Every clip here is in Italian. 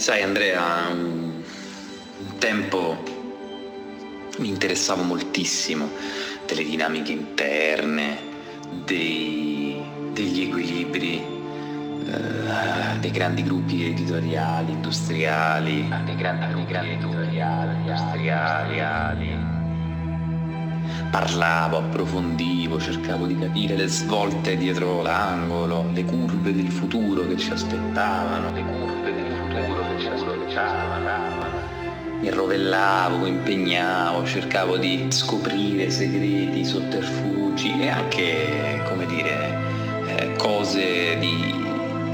Sai Andrea, un tempo mi interessavo moltissimo delle dinamiche interne, dei, degli equilibri, eh, dei grandi gruppi editoriali, industriali, dei grandi, dei grandi editoriali, industriali. Parlavo, approfondivo, cercavo di capire le svolte dietro l'angolo, le curve del futuro che ci aspettavano, Mi rovellavo, mi impegnavo, cercavo di scoprire segreti, sotterfugi e anche, come dire, eh, cose di,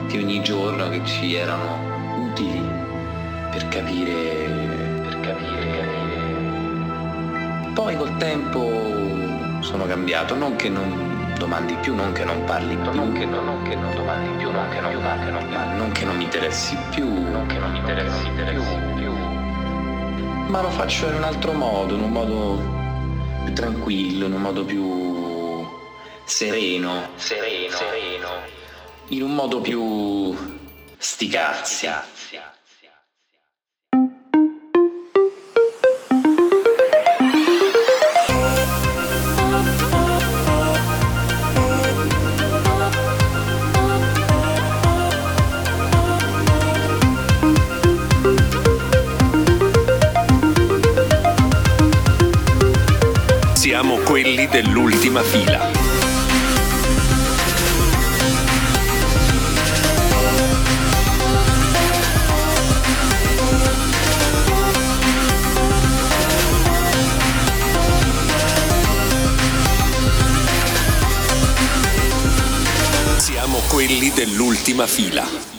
di ogni giorno che ci erano utili per capire, per capire, capire. Poi col tempo sono cambiato, non che non domandi più, non che non parli più, non che, non, non che non domandi più, non che non, non, che non, parli, non che non mi interessi più, non che non mi interessi più, più, ma lo faccio in un altro modo, in un modo più tranquillo, in un modo più sereno, sereno, sereno, in un modo più sti dell'ultima fila. Siamo quelli dell'ultima fila.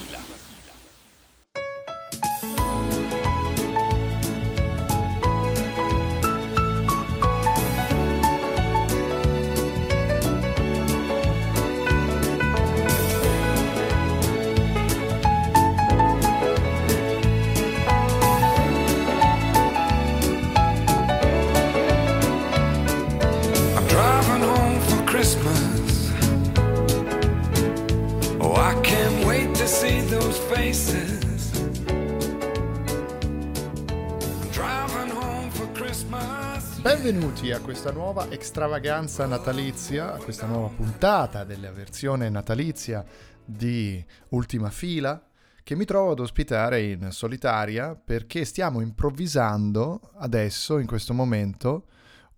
Questa nuova extravaganza natalizia, a questa nuova puntata della versione natalizia di Ultima Fila, che mi trovo ad ospitare in solitaria perché stiamo improvvisando adesso, in questo momento,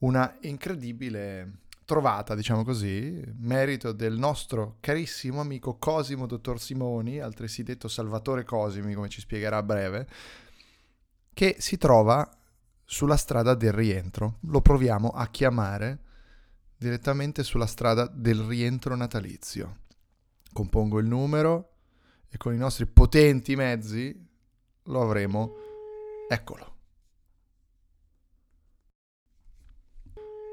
una incredibile trovata, diciamo così, merito del nostro carissimo amico Cosimo Dottor Simoni, altresì detto Salvatore Cosimi, come ci spiegherà a breve, che si trova sulla strada del rientro. Lo proviamo a chiamare direttamente sulla strada del rientro natalizio. Compongo il numero e con i nostri potenti mezzi lo avremo. Eccolo.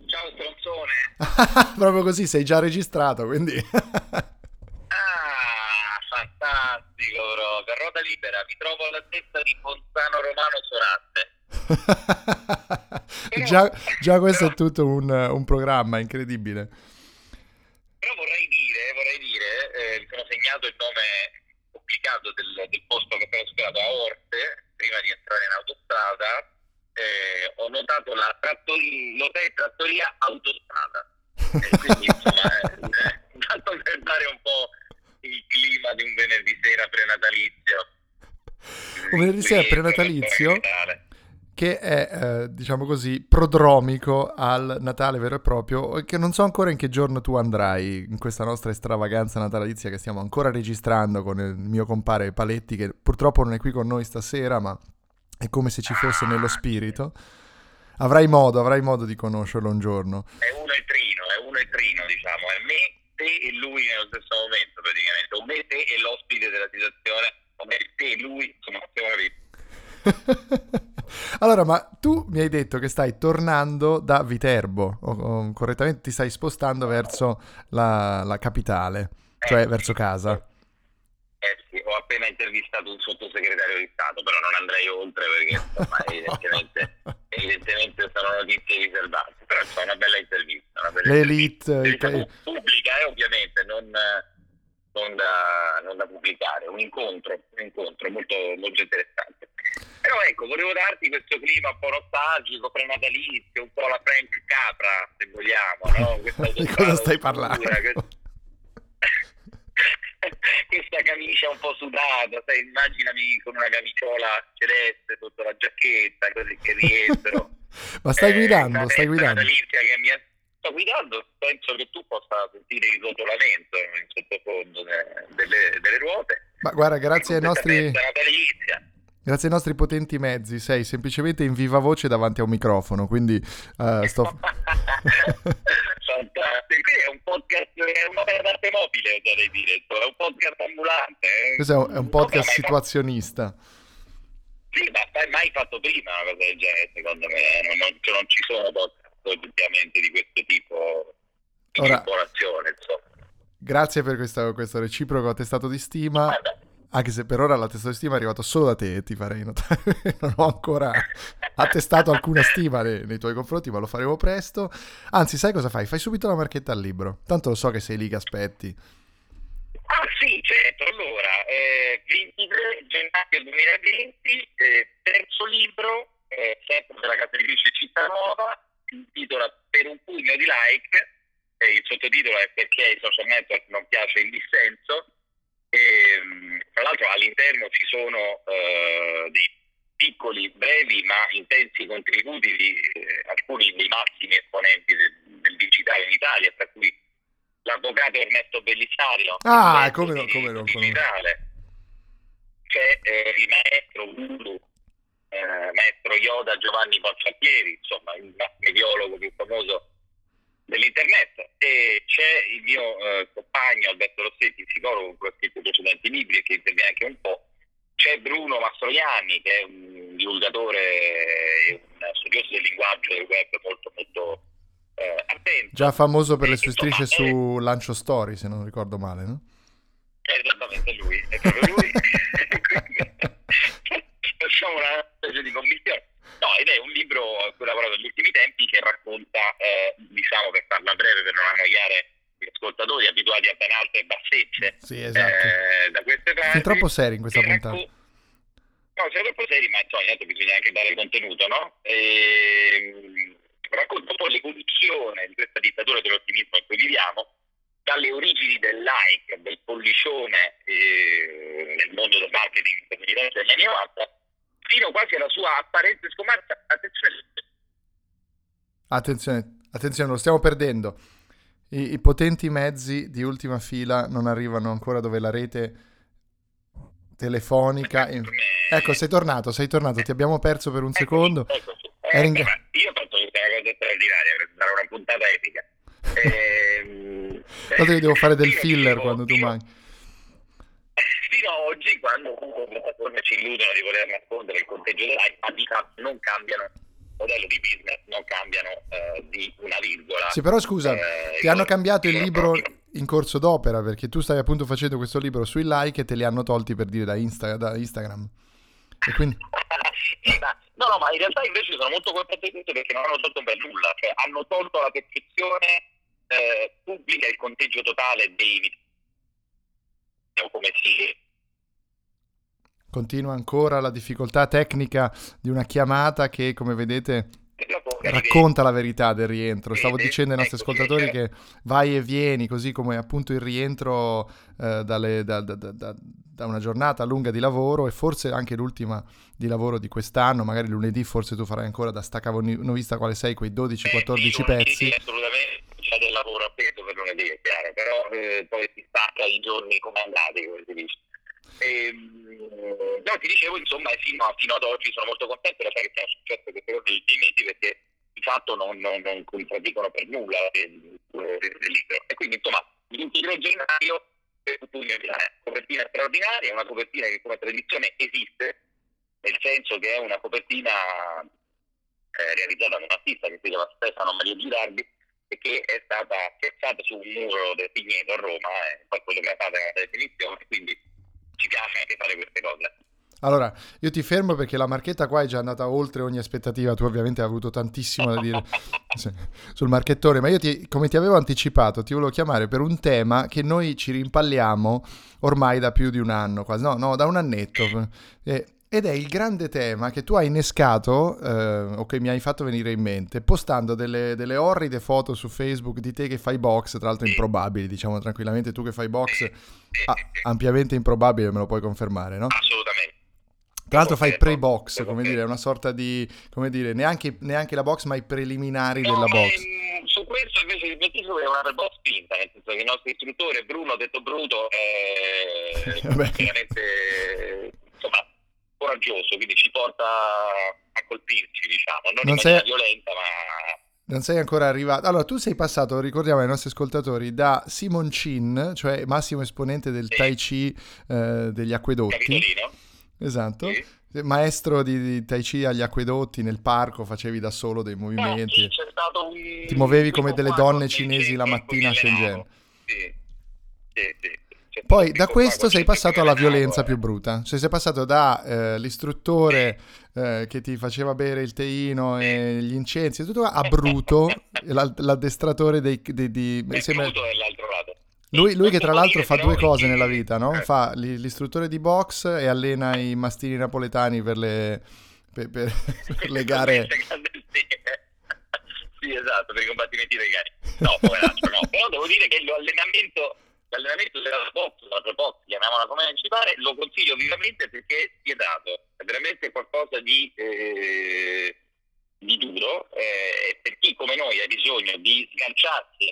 Ciao stronzone! Proprio così, sei già registrato, quindi... Ah, fantastico proprio! Roda libera, mi trovo all'altezza di Fontano Romano Soratte. Già, già questo è tutto un, un programma incredibile. Però vorrei dire, vorrei dire, eh, mi sono segnato il nome complicato del, del posto che abbiamo superato a Orte, prima di entrare in autostrada, eh, ho notato la trattoria, l'hotel trattoria autostrada. E quindi insomma, eh, eh, tanto per dare un po' il clima di un venerdì sera prenatalizio. Un venerdì sera prenatalizio? Che è, eh, diciamo così, prodromico al Natale vero e proprio, che non so ancora in che giorno tu andrai in questa nostra stravaganza natalizia che stiamo ancora registrando con il mio compare Paletti, che purtroppo non è qui con noi stasera, ma è come se ci fosse nello spirito. Avrai modo, avrai modo di conoscerlo un giorno. È uno e trino, è uno e trino, diciamo, è me, te e lui nello stesso momento praticamente, o me, te e l'ospite della situazione, o me, te e lui, insomma, abbiamo capito. allora, ma tu mi hai detto che stai tornando da Viterbo, o, o correttamente ti stai spostando verso la, la capitale, cioè Eh, verso casa. Eh sì, ho appena intervistato un sottosegretario di Stato, però non andrei oltre perché insomma, evidentemente, evidentemente sono notizie riservate, però insomma una bella intervista. Una bella L'elite, intervista. il pubblica, eh, ovviamente, non, non da, non da pubblicare, un incontro, un incontro molto, molto interessante. Però ecco, volevo darti questo clima un po' nostalgico, prenatalizio, un po' la Frank Capra, se vogliamo, no? Di cosa stai parlando? questa- questa camicia un po' sudata, sai, immaginami con una camiciola celeste sotto la giacchetta, così che rientrano. Ma stai Eh, guidando, stai guidando. natalizia che mi ha- Sto guidando, penso che tu possa sentire il rotolamento in sottofondo de- delle, delle ruote. Ma guarda, grazie ai nostri, natalizia. Grazie ai nostri potenti mezzi, sei semplicemente in viva voce davanti a un microfono, quindi eh, sto... Fantastico, è un podcast, è un'opera d'arte mobile, oserei dire, è un podcast ambulante. eh. Questo è un, è un podcast situazionista. Sì, ma hai mai fatto prima una cosa del genere, secondo me, eh? non, cioè, non ci sono podcast oggettivamente di questo tipo di Ora- insomma. Grazie per questo, questo reciproco attestato di stima, Guarda, anche se per ora l'attestato di stima è arrivato solo da te, ti farei notare. Non ho ancora attestato alcuna stima nei, nei tuoi confronti, ma lo faremo presto. Anzi, sai cosa fai? Fai subito la marchetta al libro. Tanto lo so che sei lì che aspetti. Ah sì, certo, allora, eh, 23 gennaio 2020, eh, terzo libro, eh, sempre della Nuova, si intitola Per un pugno di like, eh, il sottotitolo è Perché ai social network non piace il dissenso, e, mh, tra l'altro all'interno ci sono eh, dei piccoli, brevi ma intensi contributi di eh, alcuni dei massimi esponenti del, del digitale in Italia, tra cui l'avvocato Ernesto Bellisario. Ah, come no, di come no, digitale. C'è eh, il maestro guru, eh, maestro Yoda Giovanni Palfatieri, insomma il mediologo più famoso dell'internet e c'è il mio eh, compagno Alberto Rossetti, psicologo con cui ho scritto precedenti libri e che interviene anche un po'. C'è Bruno Mastroianni che è un divulgatore e un studioso del linguaggio del web molto molto eh, attento. Già famoso per le sue strisce su Lancio Story, se non ricordo male, no? È esattamente lui, è proprio lui. Facciamo una specie di commissione. No, ed è un libro a cui ho lavorato negli ultimi tempi che racconta, eh, diciamo per farla breve, per non annoiare gli ascoltatori abituati a ben alte bassezze Sì, esatto. eh, da queste frasi. Sei troppo seri in questa puntata. racco- No, siamo troppo seri, ma insomma, intanto bisogna anche dare contenuto, no? E, racconta un po' l'evoluzione di questa dittatura dell'ottimismo in cui viviamo, dalle origini del like, del pollicione eh, nel mondo del marketing statunitense degli anni 90, fino quasi alla sua apparente scomparsa. Attenzione, Attenzione, attenzione, lo stiamo perdendo. I, i potenti mezzi di ultima fila non arrivano ancora dove la rete telefonica. in- Ecco, sei tornato, sei tornato, ti abbiamo perso per un Eccoci, secondo. in- Eh, ma io penso che sia una cosa straordinaria, sarà una puntata epica. Ehm, Tanto io devo fare del filler quando tu manchi. Oggi, quando comunque le piattaforme ci illudono di voler nascondere il conteggio fatto non cambiano il modello di business, non cambiano eh, di una virgola. Sì, però scusa, Eh, ti hanno cambiato il libro in corso d'opera perché tu stai appunto facendo questo libro sui like e te li hanno tolti per dire da, Insta- da Instagram. E quindi, ma- no, no, ma in realtà invece sono molto contento perché non hanno tolto per nulla, cioè hanno tolto la percezione eh, pubblica il conteggio totale dei o come si continua ancora la difficoltà tecnica di una chiamata che, come vedete, racconta la verità del rientro. Stavo dicendo ai nostri Ecco, ascoltatori sì, che vai e vieni, così come appunto il rientro eh, dalle- da, da- da- da- una giornata lunga di lavoro e forse anche l'ultima di lavoro di quest'anno, magari lunedì forse tu farai ancora da staccavo novista quale sei, quei 12-14 pezzi. assolutamente c'è del lavoro appeso per lunedì, è chiaro, però eh, poi si stacca i giorni comandati, come si dice. Ehm, no, ti dicevo, insomma, fino, fino ad oggi sono molto contento della che sia successo queste cose mesi perché di fatto non, non, non contraddicono per nulla il libro. E quindi, insomma, il 23 gennaio è una copertina straordinaria, una copertina che come tradizione esiste, nel senso che è una copertina eh, realizzata da un artista che si chiama Stefano Maria Girardi e che è stata piazzata su un muro del Pigneto a Roma e poi fotografata nella definizione, quindi ci piace anche fare queste cose. Allora, io ti fermo perché la marchetta qua è già andata oltre ogni aspettativa. Tu ovviamente hai avuto tantissimo da dire sul marchettone, ma io ti, come ti avevo anticipato, ti volevo chiamare per un tema che noi ci rimpalliamo ormai da più di un anno, quasi, no, no, da un annetto. Eh, ed è il grande tema che tu hai innescato, eh, o che mi hai fatto venire in mente, postando delle, delle, orride foto su Facebook di te che fai box, tra l'altro improbabili, diciamo tranquillamente tu che fai box, ah, ampiamente improbabile, me lo puoi confermare, no? Assolutamente. Tra l'altro fai pre-box, come dire, è una sorta di, come dire, neanche, neanche la box, ma i preliminari no, della box. Ehm, su questo invece il preciso è una pre-box spinta, nel senso che il nostro istruttore Bruno, detto Bruto, è veramente, insomma, coraggioso, quindi ci porta a colpirci, diciamo, non, non in sei... violenta, ma... Non sei ancora arrivato. Allora, tu sei passato, ricordiamo ai nostri ascoltatori, da Simon Chin, cioè massimo esponente del sì. Tai Chi eh, degli acquedotti. Capitolino Esatto. Sì. Maestro di, di, Tai Chi agli acquedotti nel parco, facevi da solo dei movimenti. No, un... Ti muovevi come delle donne cinesi la mattina a Shenzhen. Sì, sì, sì. Poi da questo sei passato alla violenza più bruta, cioè sei passato dall'istruttore eh, eh, che ti faceva bere il teino e gli incensi e tutto a Bruto, l'addestratore dei... dei, dei, sembra... dall'altro lato. Lui, lui, che tra l'altro fa due cose nella vita, no? Fa l'istruttore di box e allena i mastini napoletani per le, per, per, per le gare. sì, esatto, per i combattimenti dei gare. No, poveraccio, no. Però devo dire che l'allenamento, l'allenamento della box, la box, chiamiamola come ci pare, lo consiglio vivamente perché è spietato. È veramente qualcosa di... Eh, di duro eh, per chi come noi ha bisogno di sganciarsi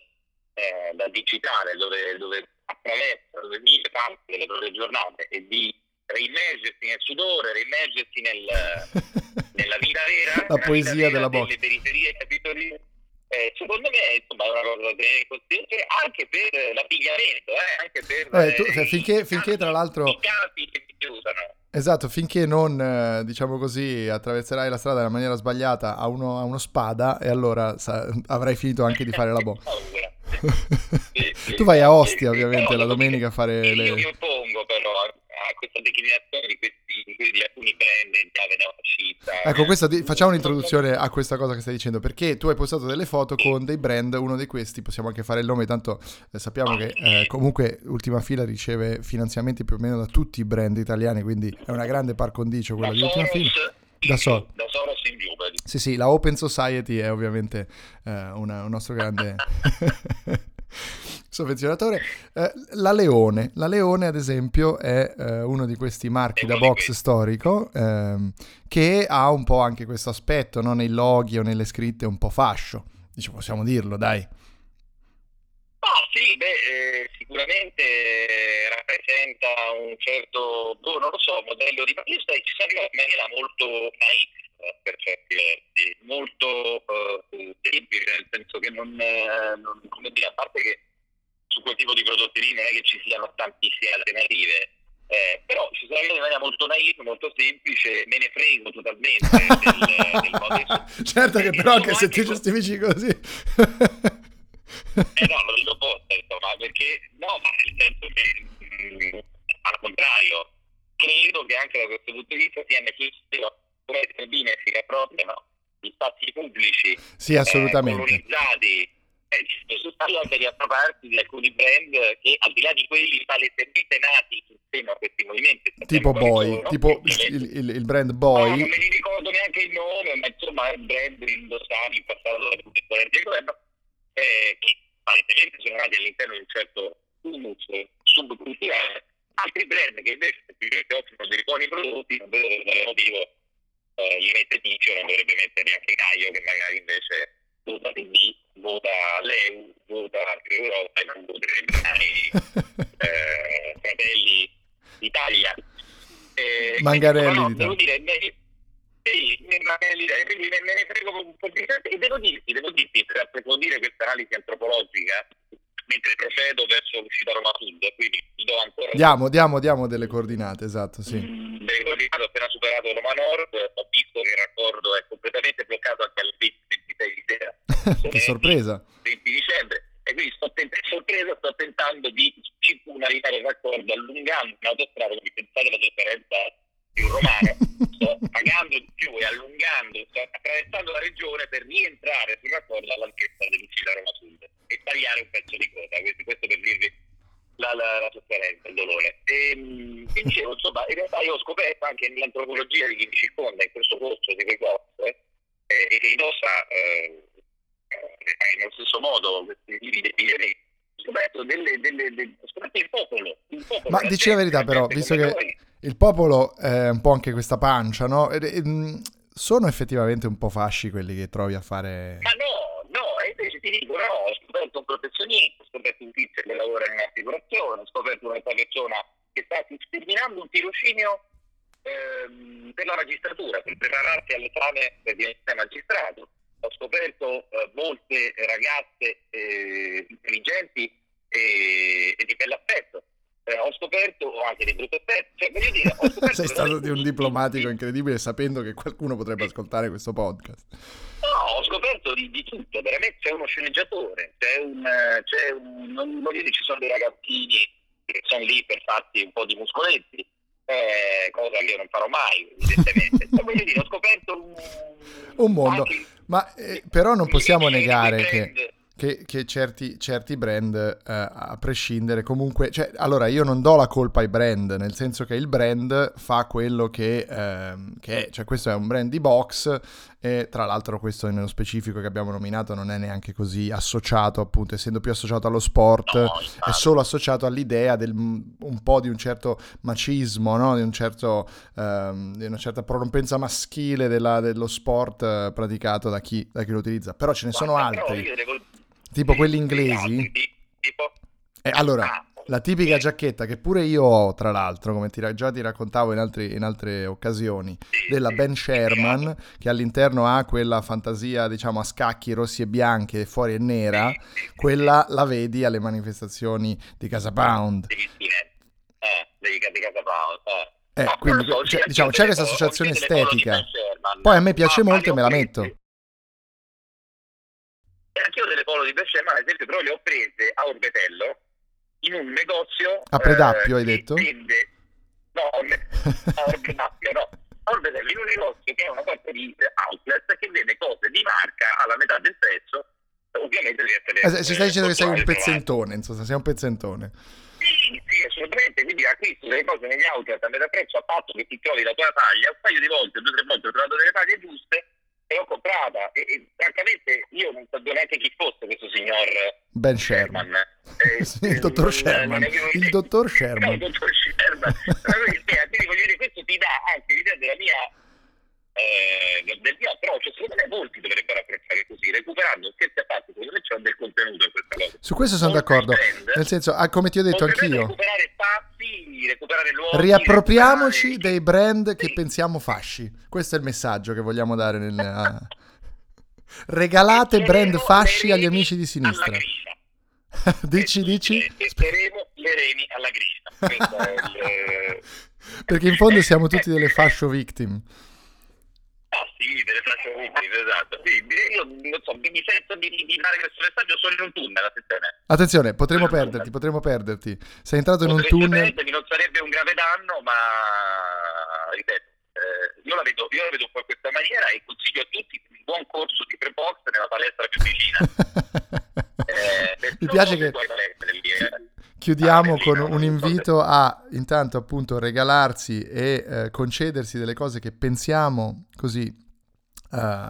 eh, da digitale dove, dove attraversa, dove vive parte delle proprie giornate e di reimmergersi nel sudore, reimmergersi nel, nella vita vera, la poesia della box. Periferie capitoline. Eh, secondo me insomma, è una cosa da tenere in considerazione anche per l'abbigliamento, eh, anche per eh, tu, eh, finché, finché tra l'altro i capi che si usano. Esatto, finché non, eh, diciamo così, attraverserai la strada nella maniera sbagliata a uno, a uno spada e allora sa, avrai finito anche di fare la box. tu vai a Ostia ovviamente la domenica a fare io le... Io mi oppongo però a questa declinazione di, questi, di alcuni brand in chiave neofascista. Ecco, questa, facciamo un'introduzione a questa cosa che stai dicendo, perché tu hai postato delle foto con dei brand, uno di questi, possiamo anche fare il nome, tanto eh, sappiamo che eh, comunque Ultima Fila riceve finanziamenti più o meno da tutti i brand italiani, quindi è una grande par condicio quella da di Ultima Fila. Da, so- da Soros in giù, Sì, sì, la Open Society è ovviamente eh, una, un nostro grande... sovvenzionatore. Eh, la Leone. La Leone, ad esempio, è eh, uno di questi marchi da box storico ehm, che ha un po' anche questo aspetto, no? nei loghi o nelle scritte, un po' fascio. Dice, possiamo dirlo, dai. Ah, sì, beh, eh, sicuramente rappresenta un certo, boh, non lo so, modello di palista e ci arriva in maniera molto naif per certi versi, molto uh, semplice, nel senso che non, eh, non, come dire, a parte che su quel tipo di prodotti lì non è che ci siano tantissime alternative, eh, però ci sono in maniera molto naive, molto semplice, me ne frego totalmente del, del modo Certo che però anche se ti giustifici così... eh no, lo dico apposta, insomma, perché no, ma nel senso che mh, mm, al contrario, credo che anche da questo punto di vista sia necessario come benefica proprio no? gli spazi pubblici sì, assolutamente. Eh, colonizzati eh, sono stati di appropriarsi di alcuni brand che al di là di quelli palesemente nati insieme a questi movimenti tipo Boy, sono, tipo il, il, il, brand Boy no, non me ne ricordo neanche il nome ma insomma è un brand indossati in passato dalle pubbliche del governo eh, che palesemente sono nati all'interno di un certo humus subculturale altri brand che invece offrono dei buoni prodotti non vedo per quale motivo eh, mette Ticcio non dovrebbe mettere neanche Caio che magari invece vota PD, vota l'EU, vota Europa e non vota i eh, fratelli d'Italia. Eh, Mangarelli no, devo dire, me, sì, Mangarelli, quindi me, me ne frego un po' di e devo dirti, devo dirti, per approfondire questa analisi antropologica, mentre procedo verso l'uscita Roma Sud, quindi do ancora... Diamo, diamo, diamo delle coordinate, esatto, sì. Mm, Nord, ho visto che il raccordo è completamente bloccato anche alle 26 di sera. che sorpresa! 20 dicembre. E quindi sto tentando, sorpresa, sto tentando di circumnavigare il raccordo allungando un'autostrada, quindi pensate alla differenza di un romano, sto pagando di più e allungando, sto attraversando la regione per rientrare sul raccordo all'altezza dell'uscita Roma Sud e tagliare un pezzo di coda. Questo, questo per dirvi la, la, la sofferenza, il dolore. E, mh, e dicevo, insomma, in realtà io ho scoperto anche nell'antropologia di chi mi circonda, in questo corso di corsi, eh, e che indossa eh, eh, nello stesso modo questi tipi di epidemie, ho scoperto delle, delle, delle, ho scoperto il popolo, il popolo. Ma dici la verità però, visto che noi. il popolo è un po' anche questa pancia, no? E- e, mh, sono effettivamente un po' fasci quelli che trovi a fare... Ma no, e invece ti dico, no, ho scoperto un professionista, ho scoperto un tizio che lavora in un'assicurazione, ho scoperto un'altra persona che sta terminando un tirocinio ehm, per la magistratura, per prepararsi all'esame per diventare magistrato. Ho scoperto eh, molte ragazze eh, intelligenti e, e di bell'aspetto. Eh, ho scoperto anche di brutto aspetto, cioè voglio dire, ho scoperto Sei stato di un diplomatico incredibile sapendo che qualcuno potrebbe ascoltare questo podcast. No, ho scoperto di, di tutto, veramente c'è uno sceneggiatore, c'è un, c'è un non voglio dire ci sono dei ragazzini che sono lì per farsi un po' di muscoletti, eh, cosa che io non farò mai, evidentemente. Cioè, voglio dire, ho scoperto un, Un mondo. anche- Ma eh, però non possiamo negare che... che, che certi, certi brand, eh, a prescindere, comunque, cioè, allora io non do la colpa ai brand, nel senso che il brand fa quello che, ehm, che è, cioè questo è un brand di box e tra l'altro questo nello specifico che abbiamo nominato non è neanche così associato, appunto, essendo più associato allo sport, No, è solo associato all'idea del un po' di un certo macismo, no? di, un certo, ehm, di una certa prorompenza maschile della- dello sport eh, praticato da chi, da chi lo utilizza, però ce ne sono Guarda, però altri. io Tipo sì, quelli inglesi? tipo Eh, allora, Ah, la tipica sì, giacchetta che pure io ho, tra l'altro, come ti, già ti raccontavo in, altri- in altre occasioni, sì, della Ben Sherman, che all'interno ha quella fantasia, diciamo, a scacchi rossi e bianchi e fuori è nera, quella la vedi alle manifestazioni di Casa Pound. eh, devi di Casa Pound, eh. Eh, quindi, so, cioè, diciamo, anche c'è io questa associazione estetica. Sherman, Poi a me piace molto e me la metto. E delle polo di Ben Sherman, ad esempio, però le ho prese a Orbetello, in un negozio... A Predappio, hai che detto? Vende... No, a Orbetello, no. A Orbetello, in un negozio che è una sorta di outlet che vende cose di marca alla metà del prezzo, ovviamente devi essere... Eh, ci stai dicendo che sei un pezzentone, insomma, sei un pezzentone. sì, sì, assolutamente. Quindi acquisto delle cose negli outlet a metà prezzo a patto che ti trovi la tua taglia. Un paio di volte, due o tre volte ho trovato delle taglie giuste e ho comprata. E, e francamente io non so neanche chi fosse questo signor Ben Sherman. Eh, Sì, il dottor non- Sherman. avevo Il dottor No, Sherman. il dottor Sherman. Però quindi, eh, quindi voglio dire, questo ti dà anche l'idea della mia eh, del del mio approccio. Secondo me molti dovrebbero approcciare così, recuperando scherzi a parte, secondo me c'è del contenuto in questa cosa. Su questo sono Oltre d'accordo. brand, Nel senso, ah, come ti ho detto anch'io, recuperare spazi, recuperare luoghi. riappropriamoci recuperare- dei brand che Sì. pensiamo fasci. Questo è il messaggio che vogliamo dare. Nel, a- Regalate brand fasci agli amici di sinistra. dici, dici? Metteremo le reni alla è il... Perché in fondo siamo tutti delle fascio victim. Sì, delle fasce utili, esatto. Sì, io non so, mi sento di, di dare questo messaggio solo in un tunnel, attenzione. Attenzione, potremo perderti, potremo perderti. Sei entrato in un tunnel. perdermi, non sarebbe un grave danno, ma ripeto, eh, io, la vedo, io la vedo un po' in questa maniera e consiglio a tutti un buon corso di pre-box nella palestra più vicina. Eh, Mi piace che palestre eh. chiudiamo Ah, con un invito a intanto appunto regalarsi e eh, concedersi delle cose che pensiamo così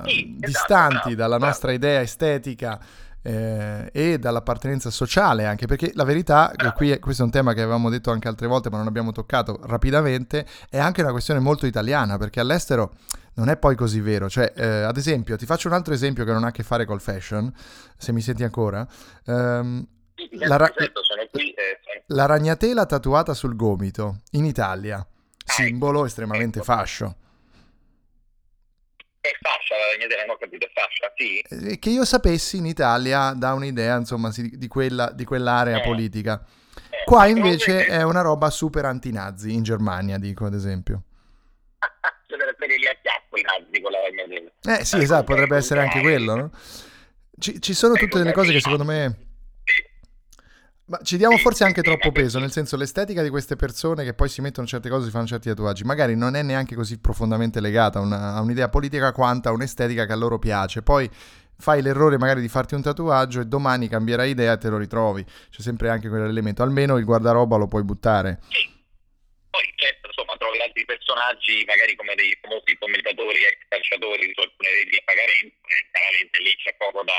Sì, esatto, distanti bravo, dalla bravo. nostra idea estetica eh, e dall'appartenenza sociale anche perché la verità qui questo è un tema che avevamo detto anche altre volte ma non abbiamo toccato rapidamente è anche una questione molto italiana perché all'estero non è poi così vero cioè eh, ad esempio ti faccio un altro esempio che non ha a che fare col fashion se mi senti ancora Sì, la ra- certo, eh, la ragnatela tatuata sul gomito in Italia, ecco. simbolo estremamente Ecco. fascio. È fascia la ragnatela, non ho capito, è fascia, sì. Eh, Che io sapessi in Italia dà un'idea, insomma, di, quella, di quell'area Eh. politica. Eh, Qua invece è una roba super antinazi, in Germania, dico ad esempio. Se deve essere lì a chiappo i nazi con la ragnatela. Eh sì, Eh, esatto, potrebbe essere anche quello, no? Ci, ci sono tutte Ecco, delle cose che secondo me Ma ci diamo forse anche troppo peso, nel senso l'estetica di queste persone che poi si mettono certe cose, si fanno certi tatuaggi, magari non è neanche così profondamente legata a, una- a un'idea politica quanto a un'estetica che a loro piace. Poi fai l'errore magari di farti un tatuaggio e domani cambierai idea e te lo ritrovi. C'è sempre anche quell'elemento, almeno il guardaroba lo puoi buttare. Sì. Poi certo, insomma, trovi altri personaggi, magari come dei famosi commentatori, ex calciatori su alcune reti a pagamento, e chiaramente lì c'è poco da...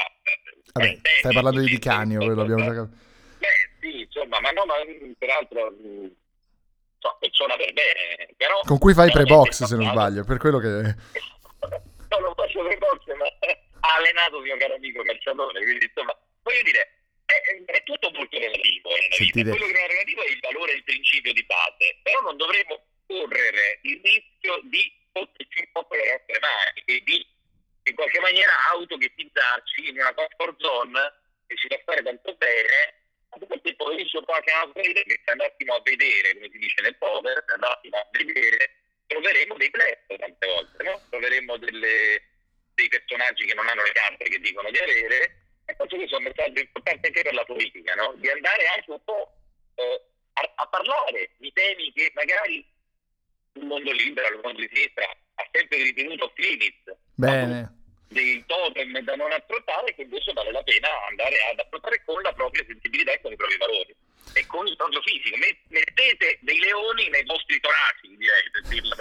Vabbè, eh, stai parlando di Di Canio, quello abbiamo già capito. Beh, sì, insomma, ma no, ma mm, peraltro, mm, so, persona per bene, però... Con cui fai pre-box, se non sbaglio, per quello che... No, non faccio pre-box, ma ha allenato mio caro amico calciatore, quindi insomma, voglio dire, è, è tutto molto relativo eh, Sentite-. Quello che non è relativo è il valore e il principio di base, però non dovremmo correre il rischio di fotterci un po' con le nostre mani e di in qualche maniera autoghettizzarci in una comfort zone che ci fa stare tanto bene perché poi dice qualche altra idea che se andassimo a vedere, come si dice nel poker, se andassimo a vedere, troveremo dei blef tante volte, no? Troveremo delle- dei personaggi che non hanno le carte che dicono di avere, e penso che sia un messaggio importante anche per la politica, no? Di andare anche un po' eh, a, a parlare di temi che magari il mondo libero, il mondo di sinistra ha sempre ritenuto off limits, Bene. Totem da non affrontare che invece vale la pena andare ad affrontare con la propria sensibilità e con i propri valori e con il proprio fisico. Met- Mettete dei leoni nei vostri toraci, direi, per dirla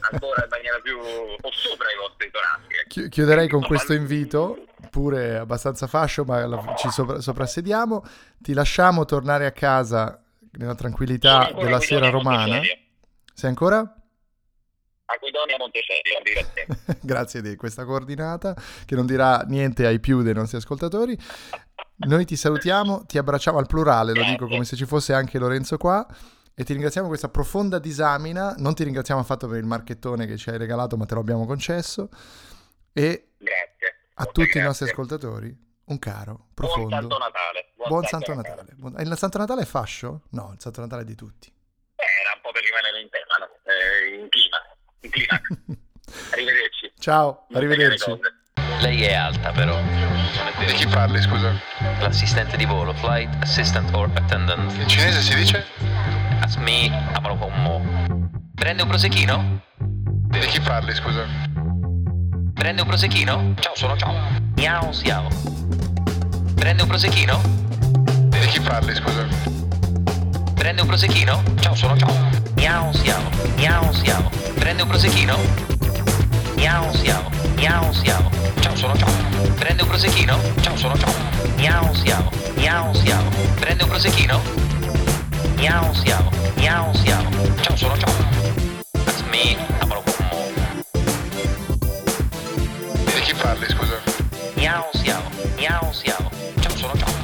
ancora in maniera più o sopra i vostri toraci. ecco. Chi- Chiuderei con questo invito, pure abbastanza fascio, ma la- ci sopra- soprassediamo. Ti lasciamo tornare a casa nella tranquillità della sera romana. Sei ancora? Guidonia Monteserio. Grazie di questa coordinata che non dirà niente ai più dei nostri ascoltatori. Noi ti salutiamo, ti abbracciamo al plurale, lo dico come se ci fosse anche Lorenzo qua. E ti ringraziamo per questa profonda disamina. Non ti ringraziamo affatto per il marchettone che ci hai regalato, ma te lo abbiamo concesso. E Grazie. a tutti i nostri grazie. ascoltatori un caro, Buon profondo. Santo Natale. Buon Santo Natale. Buon- Il Santo Natale è fascio? No, il Santo Natale è di tutti. Eh, Era un po' per rimanere in tema, no? Eh, in clima. Arrivederci. Ciao, arrivederci. Lei è alta però, Di chi parli, scusa? L'assistente di volo, flight assistant or attendant. In cinese si dice? Asmi amalo con mo. Prende un prosecchino? Di chi parli, scusa? Prende un prosecchino? Ciao, sono ciao. Miao, siao. Prende un prosecchino? Di chi parli, scusa? Prende un prosecchino? Ciao, sono ciao. Miao, siao. Miao, siao. Prende un prosecchino? Miao, siao. Miao, siao. Ciao, sono ciao. Prende un prosecchino? Ciao, sono ciao. Miao, siao. Miao, siao. Prende un prosecchino? Miao, siao. Miao, siao. Ciao, sono ciao. Asmi amalo con mo. Di chi parli, scusa? Miao, siao. Miao, ciao. Ciao, sono ciao.